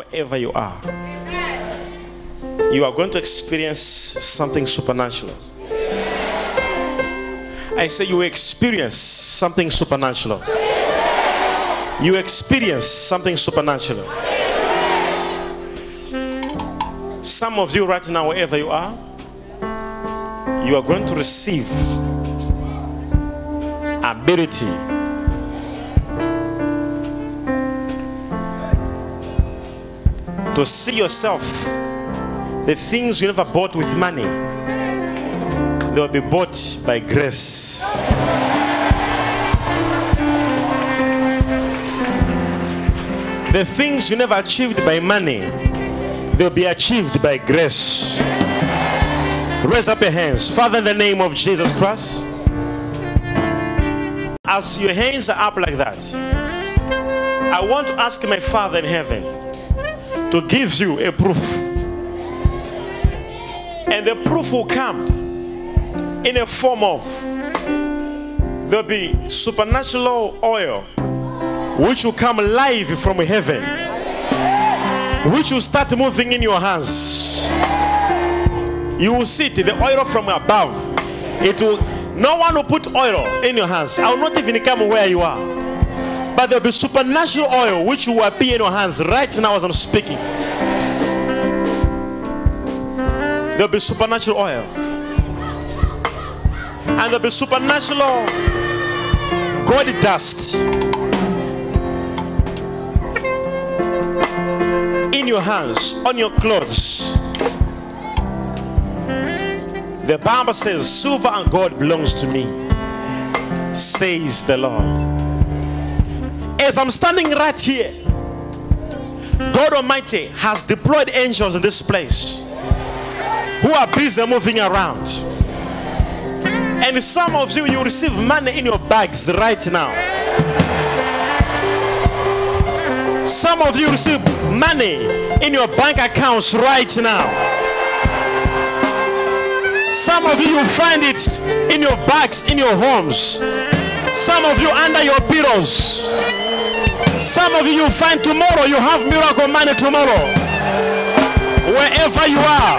wherever you are, you are going to experience something supernatural. I say you experience something supernatural. You experience something supernatural. Some of you, right now, wherever you are, you are going to receive ability to see yourself the things you never bought with money they will be bought by grace. The things you never achieved by money they'll be achieved by grace. Raise up your hands father in the name of jesus christ. As your hands are up like that i want to ask my father in heaven to give you a proof. And the proof will come in a form of there'll be supernatural oil which will come live from heaven, which will start moving in your hands. You will see the oil from above. It will no one will put oil in your hands. I will not even come where you are. But there'll be supernatural oil which will appear in your hands right now as I'm speaking. There'll be supernatural oil. And there'll be supernatural gold dust in your hands, on your clothes. The Bible says, Silver and gold belongs to me, says the Lord. As I'm standing right here, God Almighty has deployed angels in this place who are busy moving around. And some of you, you receive money in your bags right now. Some of you receive money in your bank accounts right now. Some of you, you find it in your bags, in your homes. Some of you under your pillows. Some of you, find tomorrow you have miracle money tomorrow. Wherever you are,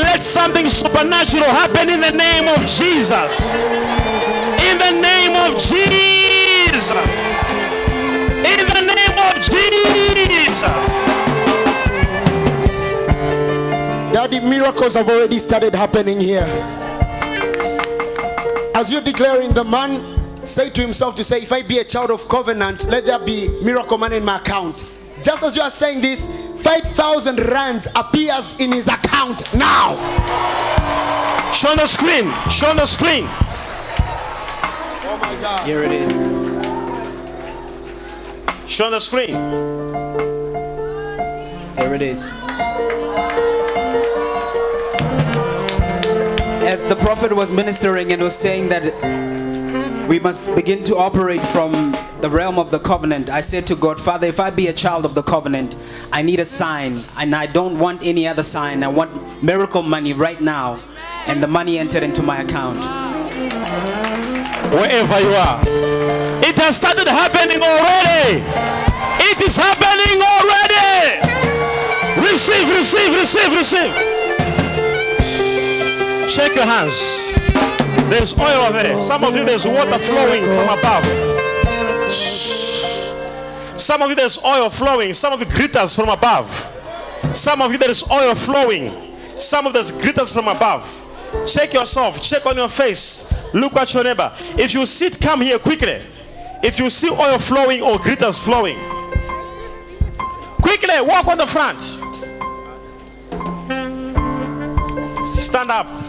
let something supernatural happen in the name of Jesus. In the name of Jesus. In the name of Jesus. Daddy, miracles have already started happening here. As you're declaring, the man say to himself to say, If I be a child of covenant, let there be miracle money in my account. Just as you are saying this, 5,000 rands appears in his account now. Show on the screen. Show on the screen. Oh my God. Here it is. Show on the screen. Here it is. As the prophet was ministering and was saying that we must begin to operate from the realm of the covenant, I said to God, Father, if I be a child of the covenant, I need a sign, and I don't want any other sign. I want miracle money right now, and the money entered into my account. Wherever you are, it has started happening already. It is happening already. Receive, receive, receive, receive. Shake your hands. There's oil there. Some of you, there's water flowing from above. Some of you, there's oil flowing. Some of you, glitters from above. Some of you, there is oil flowing. Some of there's glitters from above. Check yourself. Check on your face. Look at your neighbor. If you sit, come here quickly. If you see oil flowing or glitters flowing, quickly walk on the front. Stand up.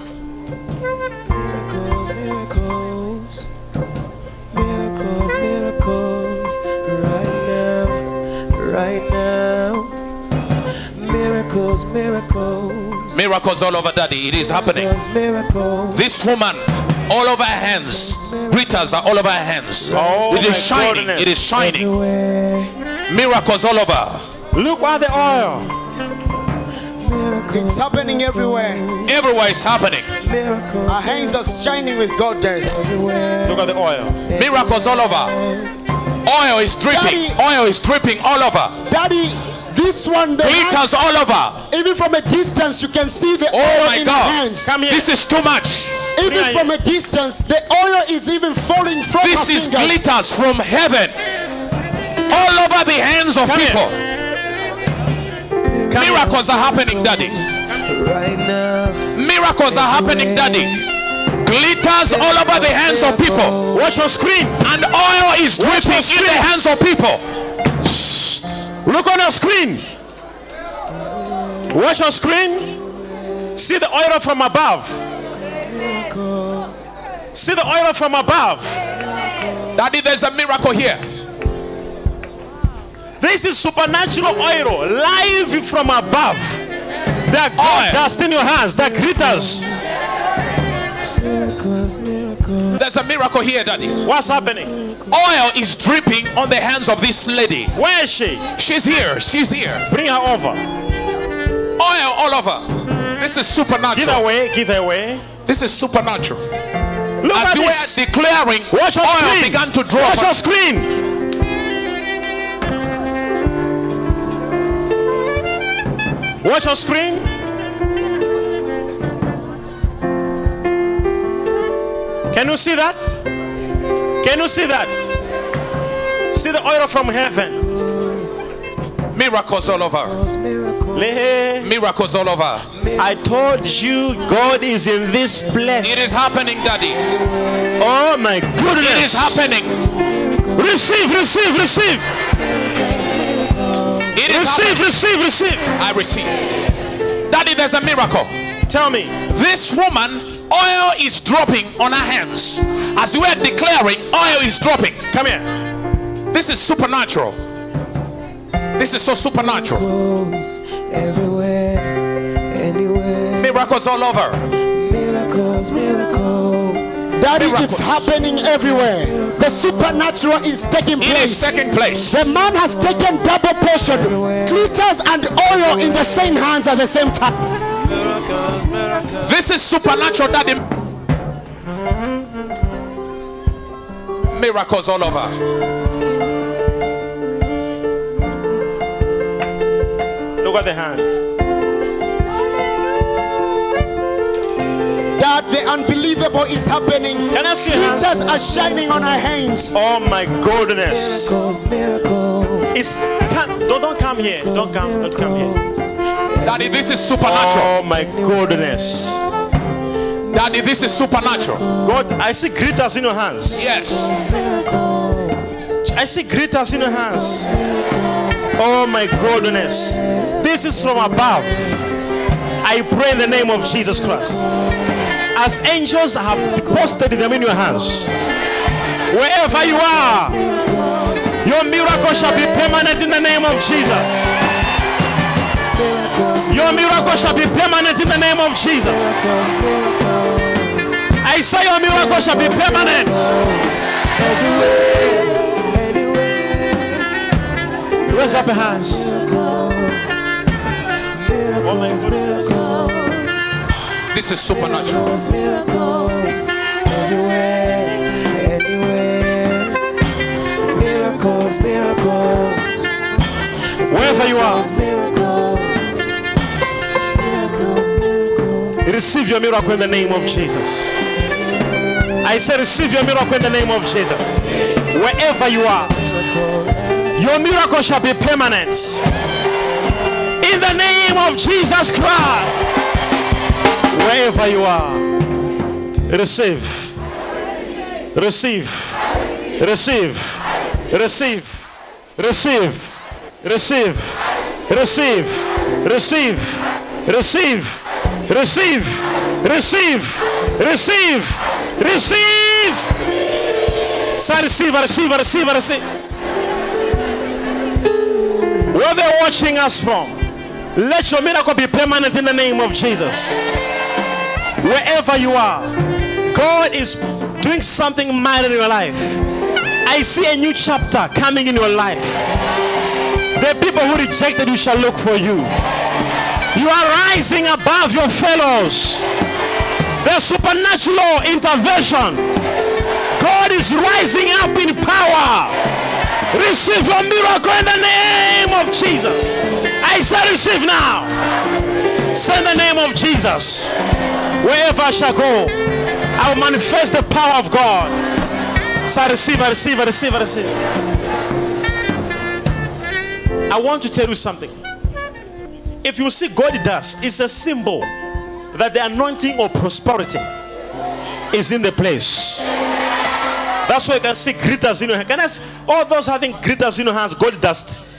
Miracles, miracles, Miracles all over, Daddy. It is happening. miracles, miracles, This woman, all over her hands, glitters are all over her hands. Oh, it my is shining. goodness. It is shining. everywhere, Miracles all over. Look at the oil. miracles, It's happening everywhere. Everywhere is happening. miracles, Our hands are shining with goddess. everywhere, Look at the oil. Miracles all over. Oil is dripping. Daddy. Oil is dripping all over. Daddy, this one, the Glitters hands, all over. even from a distance, you can see the Oh oil my in God. the hands. Come here. This is too much. Even Bring from a distance, the oil is even falling from This is fingers. glitters from heaven. All over the hands of Come here. people. Miracles are happening, daddy. Right now. Miracles are happening, daddy. Glitters all over the hands of people. Watch your screen. And oil is dripping in the hands of people. Look on your screen. Watch your screen. See the oil from above. See the oil from above. Daddy, there's a miracle here. This is supernatural oil, live from above. That God Oil. dust in your hands, that glitters. Miracles, miracles. There's a miracle here, daddy. What's happening? Oil is dripping on the hands of this lady. Where is she? She's here. She's here. Bring her over. Oil all over. This is supernatural. Give her away. Give her away. This is supernatural. Look As at you this. were declaring, Watch your oil screen. began to drop. Watch your screen. Watch your screen. Can you see that? Can you see that? See the oil from heaven. Miracles all over. Miracles. All over. I told you God is in this place. It is happening, daddy. Oh my goodness. It is happening. Receive, receive, receive. It is Receive, happening. receive, receive. I receive. Daddy, there's a miracle. Tell me. This woman, oil is dropping on our hands. As we are declaring, oil is dropping. Come here. This is supernatural. This is so supernatural. Everywhere, anywhere. Miracles all over. Miracles, miracles. Daddy, Miracles. it's happening everywhere. The supernatural is taking It is place. taking place. The man has taken double portion, glitters and oil in the same hands at the same time. This is supernatural, daddy. Miracles all over. Look at the hand. That the unbelievable is happening. Can I see your hands? Glitters are shining on our hands. Oh my goodness. Miracles, miracles. It's can't, don't, don't come here. Don't come. Don't come here. Daddy, this is supernatural. Oh my goodness. Daddy, this is supernatural. God, I see glitters in your hands. Yes. I see glitters in your hands. Oh my goodness. This is from above. I pray in the name of Jesus Christ. As angels have deposited them in your hands, wherever you are, your miracle shall be permanent in the name of Jesus. Your miracle shall be permanent in the name of Jesus. I say your miracle shall be permanent. Raise up your hands. My goodness. This is supernatural. Miracles, everywhere, anywhere. Miracles, miracles, Wherever you are, receive your miracle in the name of Jesus. I say, receive your miracle in the name of Jesus. Wherever you are, your miracle shall be permanent. In the name of Jesus Christ. Wherever you are, receive, receive, receive, receive, receive, receive, receive, receive, receive, receive, receive, receive, receive. Say receive, receive, receive, receive. Where they're watching us from, let your miracle be permanent in the name of Jesus. Wherever you are, God is doing something mighty in your life. I see a new chapter coming in your life. The people who rejected you shall look for you. You are rising above your fellows. There's supernatural intervention. God is rising up in power. Receive your miracle in the name of Jesus. I say receive now. Say the name of Jesus. Wherever I shall go, I will manifest the power of God. So I receive, I receive, I receive, I receive. I want to tell you something. If you see gold dust, it's a symbol that the anointing of prosperity is in the place. That's why you can see glitters in your hand. Can I see all those having glitters in your hands, gold dust?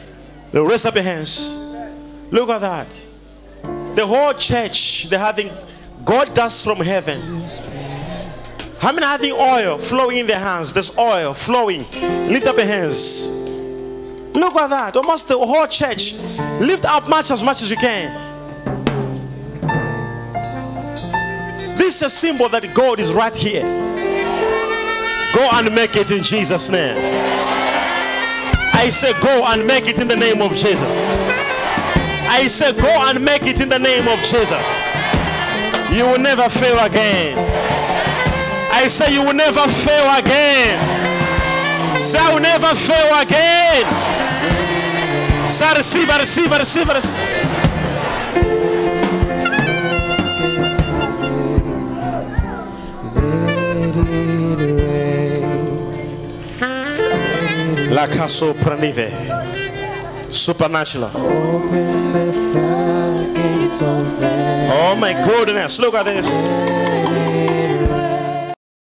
They'll raise up your hands. Look at that. The whole church, they're having gold dust from heaven. How many having oil flowing in their hands? There's oil flowing. Lift up your hands. Look at that. Almost the whole church. Lift up much as much as you can. This is a symbol that God is right here. Go and make it in Jesus' name. I say, go and make it in the name of Jesus. I say, go and make it in the name of Jesus. You will never fail again. I say, you will never fail again. Will never fail again. I receive, I receive. La caso pranive. Supernatural. Oh my goodness. Look at this.